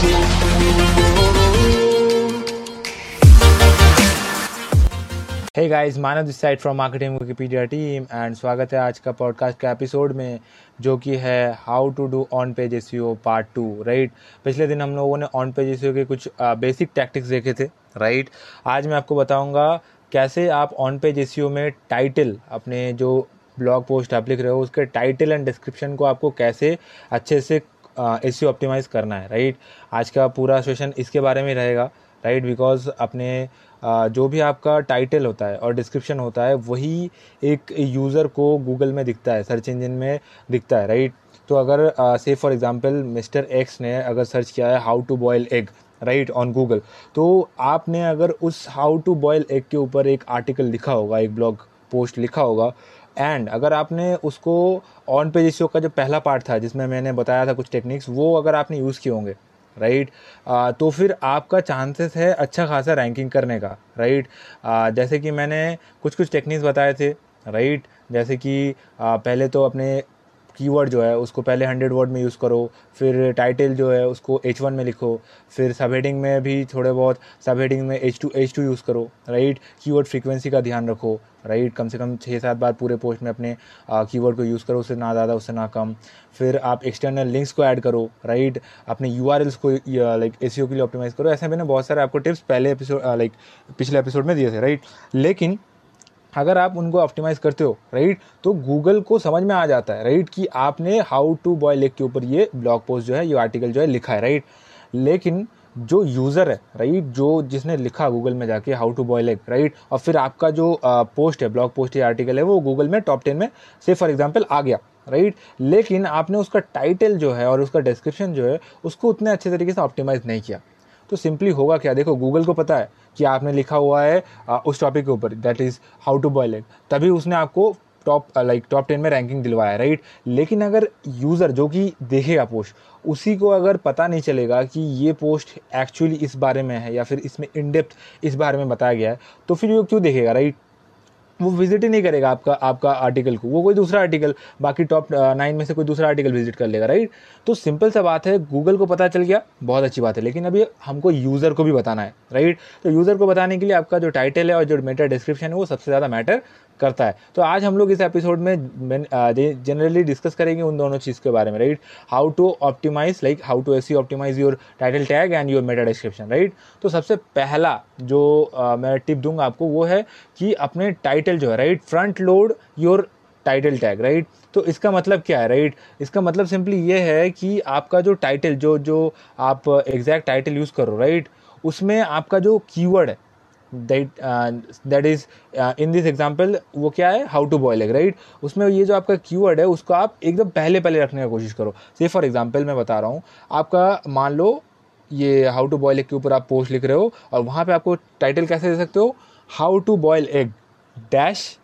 Hey guys Manav this side from marketing Wikipedia team and स्वागत है आज का पॉडकास्ट के एपिसोड में जो कि है how to do on page S part two right पिछले दिन हम लोगों ने ऑन पेज एस के कुछ बेसिक uh, टैक्टिक्स देखे थे राइट right? आज मैं आपको बताऊँगा कैसे आप ऑन पेज एस में टाइटल अपने जो ब्लॉग पोस्ट आप लिख रहे हो उसके टाइटल एंड डिस्क्रिप्शन को आपको कैसे अच्छे से एस ऑप्टिमाइज करना है राइट आज का पूरा सेशन इसके बारे में रहेगा राइट बिकॉज़ अपने जो भी आपका टाइटल होता है और डिस्क्रिप्शन होता है, वही एक यूज़र को गूगल में दिखता है सर्च इंजन में दिखता है राइट तो अगर से फॉर एग्जांपल मिस्टर एक्स ने अगर सर्च किया है how to boil egg right on Google तो आपने अगर उस हाउ टू बॉयल एग के ऊपर एक आर्टिकल लिखा होगा, एक ब्लॉग पोस्ट लिखा होगा एंड अगर आपने उसको ऑन पेज शो का जो पहला पार्ट था, जिसमें मैंने बताया था कुछ टेक्निक्स वो अगर आपने यूज़ किए होंगे राइट? तो फिर आपका चांसेस है अच्छा खासा रैंकिंग करने का राइट? जैसे कि मैंने कुछ कुछ टेक्निक्स बताए थे राइट? जैसे कि पहले तो अपने कीवर्ड जो है, उसको पहले हंड्रेड वर्ड में यूज़ करो, फिर टाइटल जो है, उसको एच वन में लिखो, फिर सब हेडिंग में भी थोड़े बहुत सब हेडिंग में H two H two use करो राइट कीवर्ड फ्रीक्वेंसी का ध्यान रखो राइट कम से कम छः सात बार पूरे पोस्ट में अपने कीवर्ड को यूज़ करो, उससे ना ज़्यादा, उससे ना कम। फिर आप एक्सटर्नल लिंक्स को ऐड करो राइट अपने यू को लाइक ए के लिए ऑप्टिमाइज़ करो। ऐसे मैंने बहुत सारे आपको टिप्स पहले एपिसोड लाइक पिछले एपिसोड में दिए थे राइट लेकिन अगर आप उनको ऑप्टिमाइज करते हो राइट तो गूगल को समझ में आ जाता है राइट कि आपने हाउ टू बॉयल एग के ऊपर ये ब्लॉग पोस्ट जो है, ये आर्टिकल जो है लिखा है राइट लेकिन जो यूज़र है राइट जो जिसने लिखा गूगल में जाके how to boil egg right और फिर आपका जो पोस्ट है ब्लॉग पोस्ट या आर्टिकल है, वो गूगल में टॉप टेन में से फॉर एग्ज़ाम्पल आ गया राइट लेकिन आपने उसका टाइटल जो है और उसका डिस्क्रिप्शन जो है, उसको उतने अच्छे तरीके से ऑप्टिमाइज नहीं किया। तो सिंपली होगा क्या? देखो गूगल को पता है कि आपने लिखा हुआ है उस टॉपिक के ऊपर that is how to boil egg तभी उसने आपको टॉप लाइक टॉप टेन में रैंकिंग दिलवाया राइट लेकिन अगर यूज़र जो कि देखेगा पोस्ट उसी को अगर पता नहीं चलेगा कि ये पोस्ट एक्चुअली इस बारे में है या फिर इसमें इनडेप्थ इस बारे में बताया गया है तो फिर वो क्यों देखेगा राइट वो विज़िट ही नहीं करेगा आपका आपका आर्टिकल को। वो कोई दूसरा आर्टिकल बाकी टॉप नाइन में से कोई दूसरा आर्टिकल विज़िट कर लेगा राइट तो सिंपल सा बात है गूगल को पता चल गया, बहुत अच्छी बात है, लेकिन अभी हमको यूज़र को भी बताना है राइट तो यूज़र को बताने के लिए आपका जो टाइटल है और जो मेटर डिस्क्रिप्शन है, वो सबसे ज़्यादा मैटर करता है। तो आज हम लोग इस एपिसोड में जनरली डिस्कस करेंगे उन दोनों चीज़ के बारे में right how to optimize like how to AC optimize your title tag and your meta description right तो सबसे पहला जो uh, मैं टिप दूँगा आपको वो है कि अपने टाइटल जो है right front load your title tag right तो इसका मतलब क्या है राइट इसका मतलब सिंपली ये है कि आपका जो टाइटल जो जो आप एग्जैक्ट टाइटल यूज़ करो राइट उसमें आपका जो कीवर्ड है that that is in this example वो क्या है? How to boil egg right उसमें ये जो आपका कीवर्ड है, उसको आप एकदम पहले पहले रखने की कोशिश करो। से फॉर एग्ज़ाम्पल मैं बता रहा हूँ, आपका मान लो ये हाउ टू बॉयल एग के ऊपर आप पोस्ट लिख रहे हो और वहाँ पे आपको टाइटल कैसे दे सकते हो? How to boil egg dash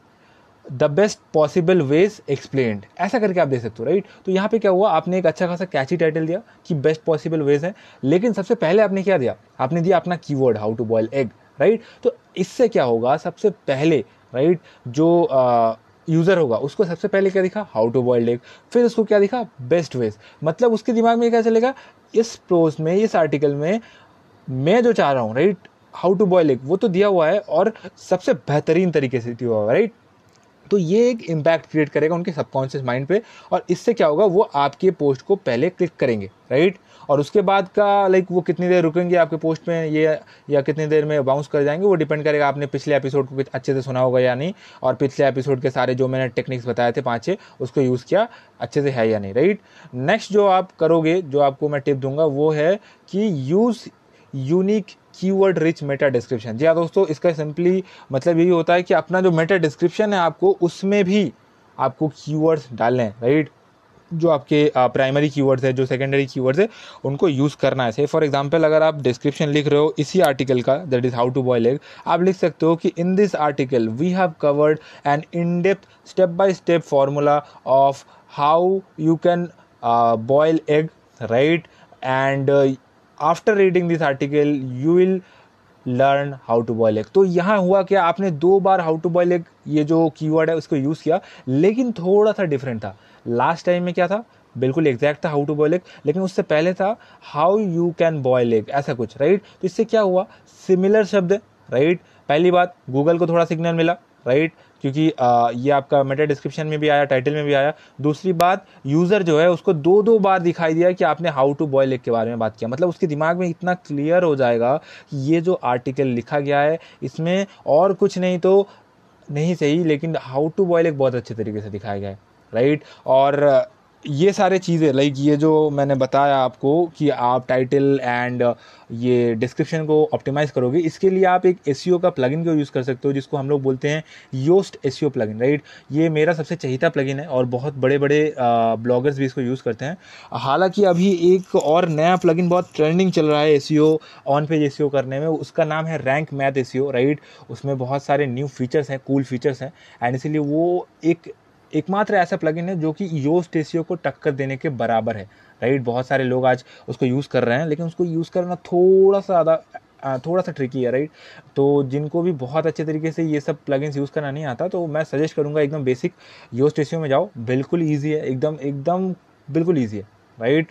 the best possible ways explained ऐसा करके आप दे सकते हो राइट तो यहाँ पे क्या हुआ? आपने एक अच्छा खासा कैची टाइटल दिया कि बेस्ट पॉसिबल वेज है। लेकिन सबसे पहले आपने क्या दिया? आपने दिया अपना keyword how to boil egg right? तो इससे क्या होगा? सबसे पहले, राइट, जो यूज़र होगा, उसको सबसे पहले क्या दिखा? हाउ टू बॉइल्ड एग फिर उसको क्या दिखा? बेस्ट वेज मतलब उसके दिमाग में क्या चलेगा? इस प्रोज में, इस आर्टिकल में मैं जो चाह रहा हूँ, right how to boil egg वो तो दिया हुआ है और सबसे बेहतरीन तरीके से दिया हुआ है, राइट? तो ये एक इम्पैक्ट क्रिएट करेगा उनके सबकॉन्शियस माइंड पे और इससे क्या होगा, वो आपके पोस्ट को पहले क्लिक करेंगे राइट और उसके बाद का लाइक वो कितनी देर रुकेंगे आपके पोस्ट में, ये या कितनी देर में बाउंस कर जाएँगे, वो डिपेंड करेगा आपने पिछले एपिसोड को अच्छे से सुना होगा या नहीं, और पिछले एपिसोड के सारे जो मैंने टेक्निक्स बताए थे पाँच उसको यूज़ किया अच्छे से है या नहीं राइट नेक्स्ट जो आप करोगे, जो आपको मैं टिप दूँगा, वो है कि use unique keyword rich meta description जी हाँ दोस्तों, इसका सिंपली मतलब यही होता है कि अपना जो मेटा डिस्क्रिप्शन है आपको, उसमें भी आपको कीवर्ड्स डालने हैं राइट जो आपके प्राइमरी कीवर्ड्स है, जो सेकेंडरी कीवर्ड्स है, उनको यूज़ करना है। से फॉर एग्जांपल अगर आप डिस्क्रिप्शन लिख रहे हो इसी आर्टिकल का that is how to boil egg आप लिख सकते हो कि in this article we have covered an in depth step by step formula of how you can boil egg right and after reading this article you will learn how to boil egg तो यहाँ हुआ क्या? आपने दो बार how to boil egg ये जो keyword है, उसको यूज़ किया, लेकिन थोड़ा सा डिफरेंट था। लास्ट टाइम में क्या था? बिल्कुल एग्जैक्ट था हाउ टू बॉयल एग लेकिन उससे पहले था how you can boil egg ऐसा कुछ राइट तो इससे क्या हुआ? सिमिलर शब्द राइट पहली बात गूगल को थोड़ा सिग्नल मिला। राइट? क्योंकि आ, ये आपका मेटा डिस्क्रिप्शन में भी आया टाइटल में भी आया। दूसरी बात यूज़र जो है उसको दो दो बार दिखाई दिया कि आपने हाउ टू बॉयल एग के बारे में बात किया। मतलब उसके दिमाग में इतना क्लियर हो जाएगा कि ये जो आर्टिकल लिखा गया है इसमें और कुछ नहीं तो नहीं सही लेकिन हाउ टू बॉयल एक बहुत अच्छे तरीके से दिखाया गया है राइट और ये सारे चीज़ें लाइक ये जो मैंने बताया आपको कि आप टाइटल एंड ये डिस्क्रिप्शन को ऑप्टिमाइज़ करोगे, इसके लिए आप एक एस e का प्लगइन को यूज़ कर सकते हो, जिसको हम लोग बोलते हैं योस्ट एस प्लगइन राइट ये मेरा सबसे चहिता प्लगइन है और बहुत बड़े बड़े ब्लॉगर्स भी इसको यूज़ करते हैं। हालाँकि अभी एक और नया प्लगइन बहुत ट्रेंडिंग चल रहा है एस ऑन पेज एस करने में, उसका नाम है रैंक मैथ एस राइट उसमें बहुत सारे न्यू फीचर्स हैं कूल फीचर्स हैं एंड इसीलिए वो एक एकमात्र ऐसा प्लगइन है जो कि यो स्टेसियो को टक्कर देने के बराबर है। राइट बहुत सारे लोग आज उसको यूज़ कर रहे हैं, लेकिन उसको यूज़ करना थोड़ा सा ज़्यादा थोड़ा सा ट्रिकी है राइट तो जिनको भी बहुत अच्छे तरीके से ये सब प्लगइन्स यूज़ करना नहीं आता तो मैं सजेस्ट करूँगा एकदम बेसिक यो स्टेसियो में जाओ। बिल्कुल ईजी है, एकदम एकदम बिल्कुल ईजी है राइट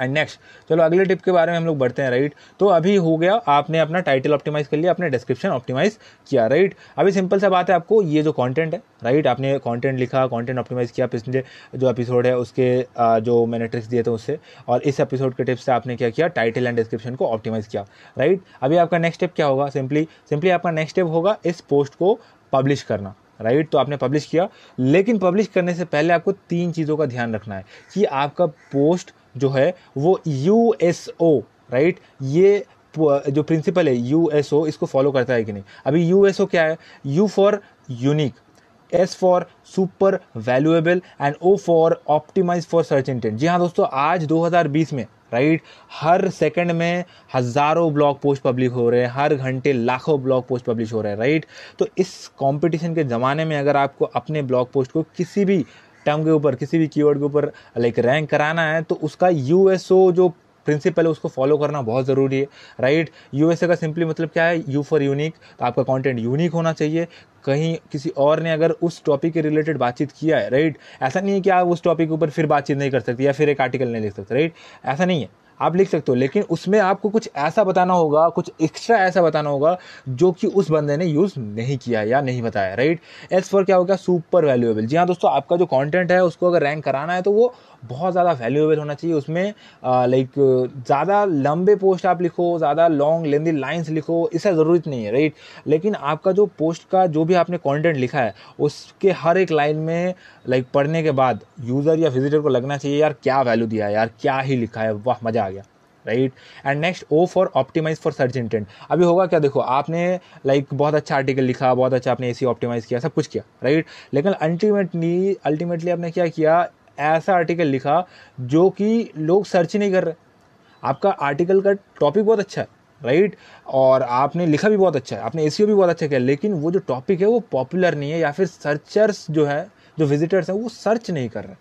एंड नेक्स्ट चलो अगले टिप के बारे में हम लोग बढ़ते हैं राइट तो अभी हो गया, आपने अपना टाइटल ऑप्टिमाइज कर लिया, अपने डिस्क्रिप्शन ऑप्टिमाइज किया राइट अभी सिंपल सा बात है आपको, ये जो कॉन्टेंट है राइट आपने कॉन्टेंट लिखा कॉन्टेंट ऑप्टिमाइज किया पिछले जो एपिसोड है, उसके जो मैंने ट्रिक्स दिए थे उससे, और इस एपिसोड के टिप्स से आपने क्या किया टाइटल एंड डिस्क्रिप्शन को ऑप्टिमाइज किया राइट अभी आपका नेक्स्ट स्टेप क्या होगा सिंपली सिंपली आपका नेक्स्ट स्टेप होगा इस पोस्ट को पब्लिश करना राइट right? तो आपने पब्लिश किया, लेकिन पब्लिश करने से पहले आपको तीन चीज़ों का ध्यान रखना है, कि आपका पोस्ट जो है, वो यू एस ओ राइट ये जो प्रिंसिपल है यू एस ओ इसको फॉलो करता है कि नहीं? अभी यू एस ओ क्या है? U for unique S for super valuable and O for optimize for search intent जी हाँ दोस्तों, आज 2020 में राइट हर सेकंड में हज़ारों ब्लॉग पोस्ट पब्लिक हो रहे हैं, हर घंटे लाखों ब्लॉग पोस्ट पब्लिश हो रहे हैं राइट तो इस कंपटीशन के ज़माने में अगर आपको अपने ब्लॉग पोस्ट को किसी भी टर्म के ऊपर, किसी भी कीवर्ड के ऊपर लाइक रैंक कराना है तो उसका यूएसओ जो प्रिंसिपल है, उसको फॉलो करना बहुत ज़रूरी है राइट यूएसए का सिंपली मतलब क्या है? यू फॉर यूनिक तो आपका कंटेंट यूनिक होना चाहिए। कहीं किसी और ने अगर उस टॉपिक के रिलेटेड बातचीत किया है राइट ऐसा नहीं है कि आप उस टॉपिक के ऊपर फिर बातचीत नहीं कर सकते या फिर एक आर्टिकल नहीं लिख सकते राइट ऐसा नहीं है। आप लिख सकते हो, लेकिन उसमें आपको कुछ ऐसा बताना होगा, कुछ एक्स्ट्रा ऐसा बताना होगा, जो कि उस बंदे ने यूज़ नहीं किया या नहीं बताया राइट एस फॉर क्या हो गया? सुपर वैल्यूएबल जी हाँ दोस्तों, आपका जो कंटेंट है, उसको अगर रैंक कराना है तो वो बहुत ज़्यादा वैल्यूएबल होना चाहिए। उसमें लाइक ज़्यादा लंबे पोस्ट आप लिखो ज़्यादा लॉन्ग लेंदी लाइन्स लिखो इसका ज़रूरत नहीं है राइट लेकिन आपका जो पोस्ट का जो भी आपने कंटेंट लिखा है उसके हर एक लाइन में लाइक पढ़ने के बाद यूज़र या विजिटर को लगना चाहिए यार क्या वैल्यू दिया है? यार क्या ही लिखा है? वाह मज़ा आ गया right and next O for optimize for search intent अभी होगा क्या? देखो आपने लाइक like, बहुत अच्छा आर्टिकल लिखा बहुत अच्छा आपने ए ऑप्टिमाइज किया सब कुछ किया राइट right? लेकिन अल्टीमेटली अल्टीमेटली आपने क्या किया? ऐसा आर्टिकल लिखा जो कि लोग सर्च ही नहीं कर रहे। आपका आर्टिकल का टॉपिक बहुत अच्छा है राइट और आपने लिखा भी बहुत अच्छा है, आपने ए भी बहुत अच्छा किया, लेकिन वो जो टॉपिक है वो पॉपुलर नहीं है या फिर सर्चर्स जो है, जो विजिटर्स हैं, वो सर्च नहीं कर रहे।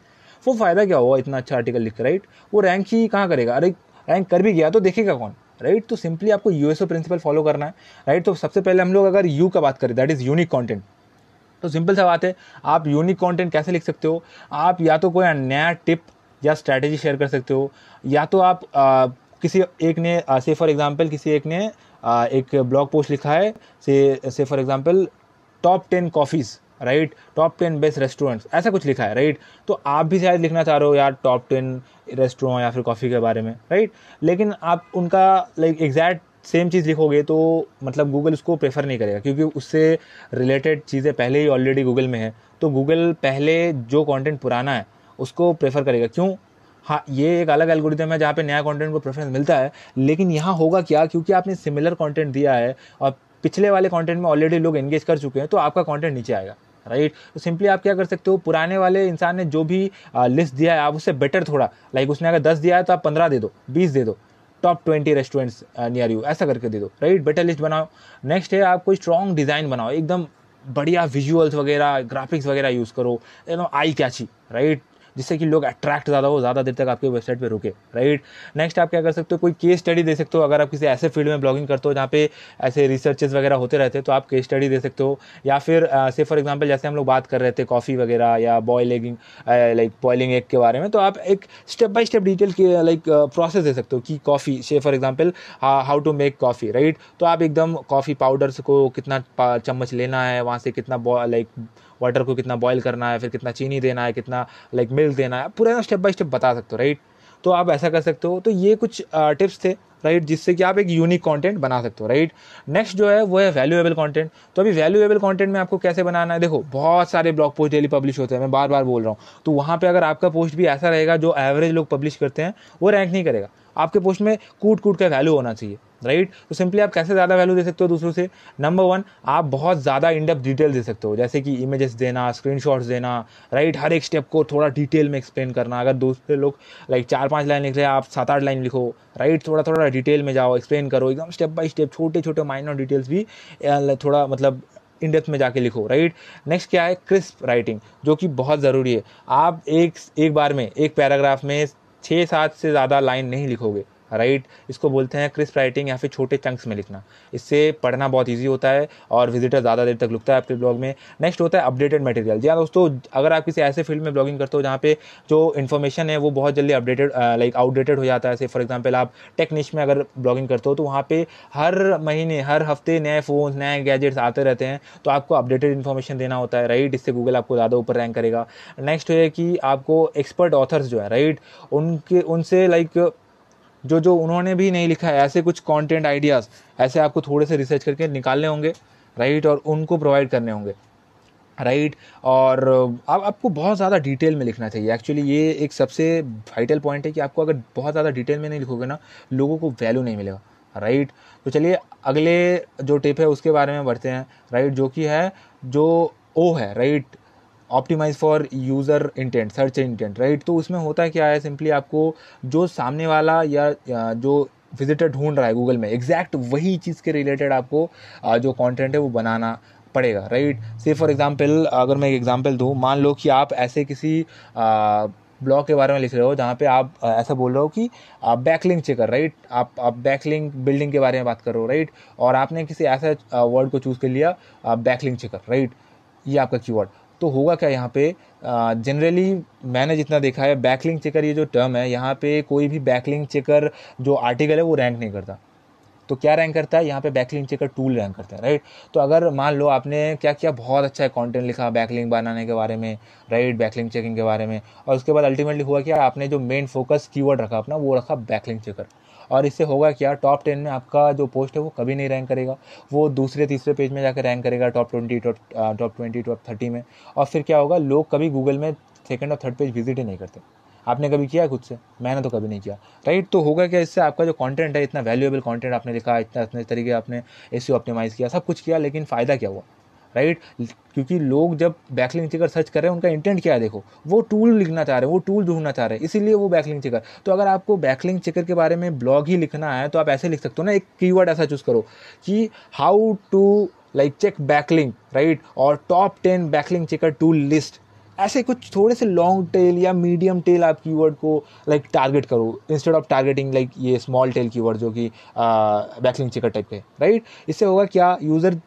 वो फ़ायदा क्या हुआ? इतना अच्छा आर्टिकल लिख राइट वो रैंक ही कहाँ करेगा? अरे रैंक कर भी गया तो देखेगा कौन राइट तो सिंपली आपको यूएसओ प्रिंसिपल फॉलो करना है राइट तो सबसे पहले हम लोग अगर यू का बात करें दैट इज़ यूनिक कॉन्टेंट तो सिंपल सा बात है आप यूनिक कंटेंट कैसे लिख सकते हो? आप या तो कोई नया टिप या स्ट्रैटेजी शेयर कर सकते हो या तो आप आ, किसी एक ने से फॉर एग्जांपल किसी एक ने आ, एक ब्लॉग पोस्ट लिखा है से से for example top ten coffees right top ten best restaurants ऐसा कुछ लिखा है राइट तो आप भी शायद लिखना चाह रहे हो यार टॉप टेन रेस्टोरेंट या फिर कॉफ़ी के बारे में राइट लेकिन आप उनका लाइक एग्जैक्ट सेम चीज़ लिखोगे तो मतलब गूगल उसको प्रेफर नहीं करेगा, क्योंकि उससे रिलेटेड चीज़ें पहले ही ऑलरेडी गूगल में है। तो गूगल पहले जो कंटेंट पुराना है, उसको प्रेफर करेगा। क्यों? हाँ ये एक अलग एल्गोरिदम है जहाँ पे नया कंटेंट को प्रेफरेंस मिलता है, लेकिन यहाँ होगा क्या? क्योंकि आपने सिमिलर कंटेंट दिया है और पिछले वाले कंटेंट में ऑलरेडी लोग एंगेज कर चुके हैं तो आपका कंटेंट नीचे आएगा राइट तो सिंपली आप क्या कर सकते हो? पुराने वाले इंसान ने जो भी लिस्ट दिया है, आप उससे बेटर थोड़ा लाइक उसने अगर दस दिया है तो आप पंद्रह दे दो, बीस दे दो। Top twenty restaurants near you ऐसा करके दे दो राइट बेटर लिस्ट बनाओ। नेक्स्ट है आप कोई स्ट्रॉन्ग डिज़ाइन बनाओ। एकदम बढ़िया विजुअल्स वगैरह ग्राफिक्स वगैरह यूज़ करो। You know eye catchy right जिससे कि लोग अट्रैक्ट ज़्यादा हो, ज़्यादा देर तक आपके वेबसाइट पर रुके राइट नेक्स्ट आप क्या कर सकते हो, कोई केस स्टडी दे सकते हो। अगर आप किसी ऐसे फ़ील्ड में ब्लॉगिंग करते हो जहाँ पे ऐसे रिसर्चेज वगैरह होते रहते हैं तो आप केस स्टडी दे सकते हो। या फिर से फॉर एग्ज़ाम्पल जैसे हम लोग बात कर रहे थे कॉफ़ी वगैरह या बॉयलिंग लाइक बॉयलिंग एग के बारे में तो आप एक स्टेप बाय स्टेप डिटेल के लाइक प्रोसेस दे सकते हो कि कॉफ़ी से for example how to make coffee right तो आप एकदम कॉफ़ी पाउडर्स को कितना चम्मच लेना है, वहाँ से कितना लाइक वाटर को कितना बॉयल करना है, फिर कितना चीनी देना है, कितना लाइक मिल्क देना है, पूरा स्टेप बाय स्टेप बता सकते हो राइट तो आप ऐसा कर सकते हो तो ये कुछ टिप्स थे राइट जिससे कि आप एक यूनिक कंटेंट बना सकते हो राइट नेक्स्ट जो है, वो है वैल्यूएबल कंटेंट तो अभी वैल्यूएबल कंटेंट में आपको कैसे बनाना है? देखो, बहुत सारे ब्लॉग पोस्ट डेली पब्लिश होते हैं, मैं बार बार बोल रहा हूँ। तो वहाँ पे अगर आपका पोस्ट भी ऐसा रहेगा, जो एवरेज लोग पब्लिश करते हैं, वो रैंक नहीं करेगा। आपके पोस्ट में कूट कूट का वैल्यू होना चाहिए राइट तो सिंपली आप कैसे ज़्यादा वैल्यू दे सकते हो दूसरों से? नंबर वन आप बहुत ज़्यादा इनडेप डिटेल दे सकते हो, जैसे कि इमेजेस देना स्क्रीनशॉट्स देना राइट हर एक स्टेप को थोड़ा डिटेल में एक्सप्लेन करना। अगर दूसरे लोग लाइक चार पाँच लाइन लिख रहे हैं, आप सात आठ लाइन लिखो राइट थोड़ा थोड़ा डिटेल में जाओ एक्सप्लेन करो, एकदम स्टेप बाय स्टेप छोटे छोटे माइनर डिटेल्स भी थोड़ा मतलब इन डेप्थ में जाके लिखो राइट नेक्स्ट क्या है? क्रिस्प राइटिंग जो कि बहुत ज़रूरी है। आप एक एक बार में, एक पैराग्राफ में छः सात से ज़्यादा लाइन नहीं लिखोगे। राइट इसको बोलते हैं क्रिस्प राइटिंग या फिर छोटे चंक्स में लिखना। इससे पढ़ना बहुत ईजी होता है और विजिटर ज़्यादा देर तक रुकता है आपके ब्लॉग में। नेक्स्ट होता है अपडेटेड मटेरियल जी हाँ दोस्तों, अगर आप किसी ऐसे फ़ील्ड में ब्लॉगिंग करते हो जहाँ पे जो इन्फॉर्मेशन है वो बहुत जल्दी अपडेटेड लाइक आउटडेटेड हो जाता है। फॉर एग्ज़ाम्पल आप टेक्निश में अगर ब्लॉगिंग करते हो तो वहाँ पर हर महीने, हर हफ़्ते नए फ़ोन नए गैजेट्स आते रहते हैं। तो आपको अपडेटेड इन्फॉर्मेशन देना होता है राइट इससे गूगल आपको ज़्यादा ऊपर रैंक करेगा। नेक्स्ट है कि आपको एक्सपर्ट ऑथर्स जो है राइट उनके, उनसे लाइक जो जो उन्होंने भी नहीं लिखा है, ऐसे कुछ कंटेंट आइडियाज़ ऐसे आपको थोड़े से रिसर्च करके निकालने होंगे राइट और उनको प्रोवाइड करने होंगे राइट और अब आपको बहुत ज़्यादा डिटेल में लिखना चाहिए। एक्चुअली ये एक सबसे वाइटल पॉइंट है कि आपको अगर बहुत ज़्यादा डिटेल में नहीं लिखोगे ना, लोगों को वैल्यू नहीं मिलेगा राइट तो चलिए, अगले जो टिप है, उसके बारे में बढ़ते हैं राइट जो कि है, जो ओ है right optimize for user intent search intent right तो उसमें होता क्या है? सिंपली आपको जो सामने वाला या, जो विजिटर ढूंढ रहा है गूगल में एग्जैक्ट वही चीज़ के रिलेटेड आपको जो कंटेंट है वो बनाना पड़ेगा राइट से फॉर एग्जांपल अगर मैं एक एग्जांपल दूँ मान लो कि आप ऐसे किसी ब्लॉग के बारे में लिख रहे हो जहाँ पे आप ऐसा बोल रहे हो कि बैकलिंग चेकर राइट आप आप बैकलिंग बिल्डिंग के बारे में बात कर रहे हो राइट और आपने किसी ऐसा वर्ड को चूज़ कर लिया बैकलिंग चेकर राइट ये आपका कीवर्ड तो होगा क्या यहाँ पे? जनरली मैंने जितना देखा है बैकलिंग चेकर ये जो टर्म है, यहाँ पे कोई भी बैकलिंग चेकर जो आर्टिकल है वो रैंक नहीं करता। तो क्या रैंक करता है? यहाँ पे बैकलिंग चेकर टूल रैंक करता है राइट तो अगर मान लो आपने क्या किया? बहुत अच्छा कंटेंट लिखा बैकलिंग बनाने के बारे में राइट बैकलिंग चेकिंग के बारे में। और उसके बाद अल्टीमेटली हुआ क्या? आपने जो मेन फोकस कीवर्ड रखा अपना, वो रखा बैकलिंग चेकर और इससे होगा क्या? टॉप टेन में आपका जो पोस्ट है वो कभी नहीं रैंक करेगा। वो दूसरे, तीसरे पेज में जाकर रैंक करेगा top twenty top twenty top thirty में। और फिर क्या होगा? लोग कभी गूगल में सेकेंड और थर्ड पेज विज़िट ही नहीं करते। आपने कभी किया खुद से? मैंने तो कभी नहीं किया। राइट तो होगा क्या इससे आपका जो कंटेंट है, इतना वैल्यूएबल कंटेंट आपने लिखा, इतना, इतने तरीके आपने एस ऑप्टिमाइज किया, सब कुछ किया, लेकिन फ़ायदा क्या हुआ? राइट? क्योंकि लोग जब बैकलिंग चेकर सर्च कर रहे हैं, उनका इंटेंट क्या है देखो? वो टूल लिखना चाह रहे हैं, वो टूल ढूंढना चाह रहे हैं, इसीलिए वो बैकलिंग चेकर तो अगर आपको बैकलिंग चेकर के बारे में ब्लॉग ही लिखना है तो आप ऐसे लिख सकते हो ना, एक कीवर्ड ऐसा चूज़ करो कि how to like check backlink right और top ten backlink checker tool list ऐसे कुछ थोड़े से लॉन्ग टेल या मीडियम टेल आप कीवर्ड को लाइक टारगेट करो। इंस्टेड ऑफ़ टारगेटिंग लाइक ये स्मॉल टेल कीवर्ड जो कि बैकलिंग चेकर टाइप के राइट इससे होगा क्या? यूज़र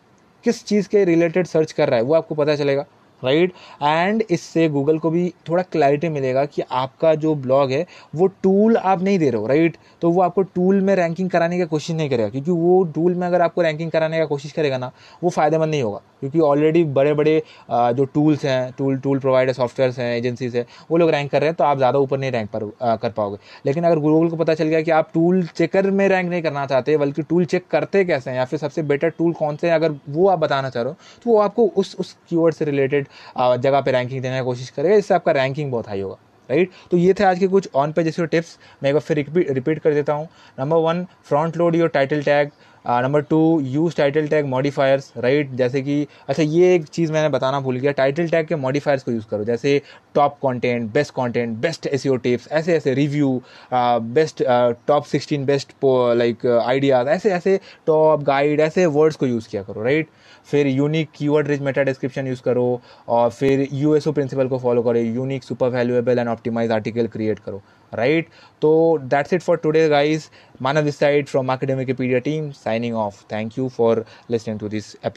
किस चीज़ के रिलेटेड सर्च कर रहा है वो आपको पता चलेगा। राइट? एंड इससे गूगल को भी थोड़ा क्लैरिटी मिलेगा कि आपका जो ब्लॉग है, वो टूल आप नहीं दे रहे हो राइट तो वो आपको टूल में रैंकिंग कराने की कोशिश नहीं करेगा, क्योंकि वो टूल में अगर आपको रैंकिंग कराने का कोशिश करेगा ना, वो फ़ायदेमंद नहीं होगा, क्योंकि ऑलरेडी बड़े बड़े जो टूल्स हैं टूल टूल प्रोवाइडर सॉफ्टवेयर हैं एजेंसीज है, वो लोग रैंक कर रहे हैं तो आप ज़्यादा ऊपर नहीं रैंक पर कर पाओगे। लेकिन अगर गूगल को पता चल गया कि आप टूल चेकर में रैंक नहीं करना चाहते, बल्कि टूल चेक करते कैसे हैं, या फिर सबसे बेटर टूल कौन से हैं, अगर वो आप बताना चाह रहे हो तो वो आपको उस उस कीवर्ड से रिलेटेड जगह पे रैंकिंग देने की कोशिश करेगा इससे आपका रैंकिंग बहुत हाई होगा राइट तो ये थे आज के कुछ ऑन पेज जैसे टिप्स मैं एक बार फिर रिपीट कर देता हूँ। Number one front load your title tag number two use title tag modifiers right जैसे कि अच्छा ये एक चीज़ मैंने बताना भूल गया टाइटल टैग के मॉडिफायर्स को यूज़ करो, जैसे top content best content best S tips ऐसे ऐसे review best top sixteen best like ideas ऐसे ऐसे टॉप गाइड ऐसे वर्ड्स को यूज़ किया करो राइट फिर unique keyword rich meta description use करो, और फिर यूएसओ प्रिंसिपल को फॉलो करो unique super valuable and optimize article create करो। Right? So that's it for today guys. Manav this from academic team signing off. Thank you for listening to this episode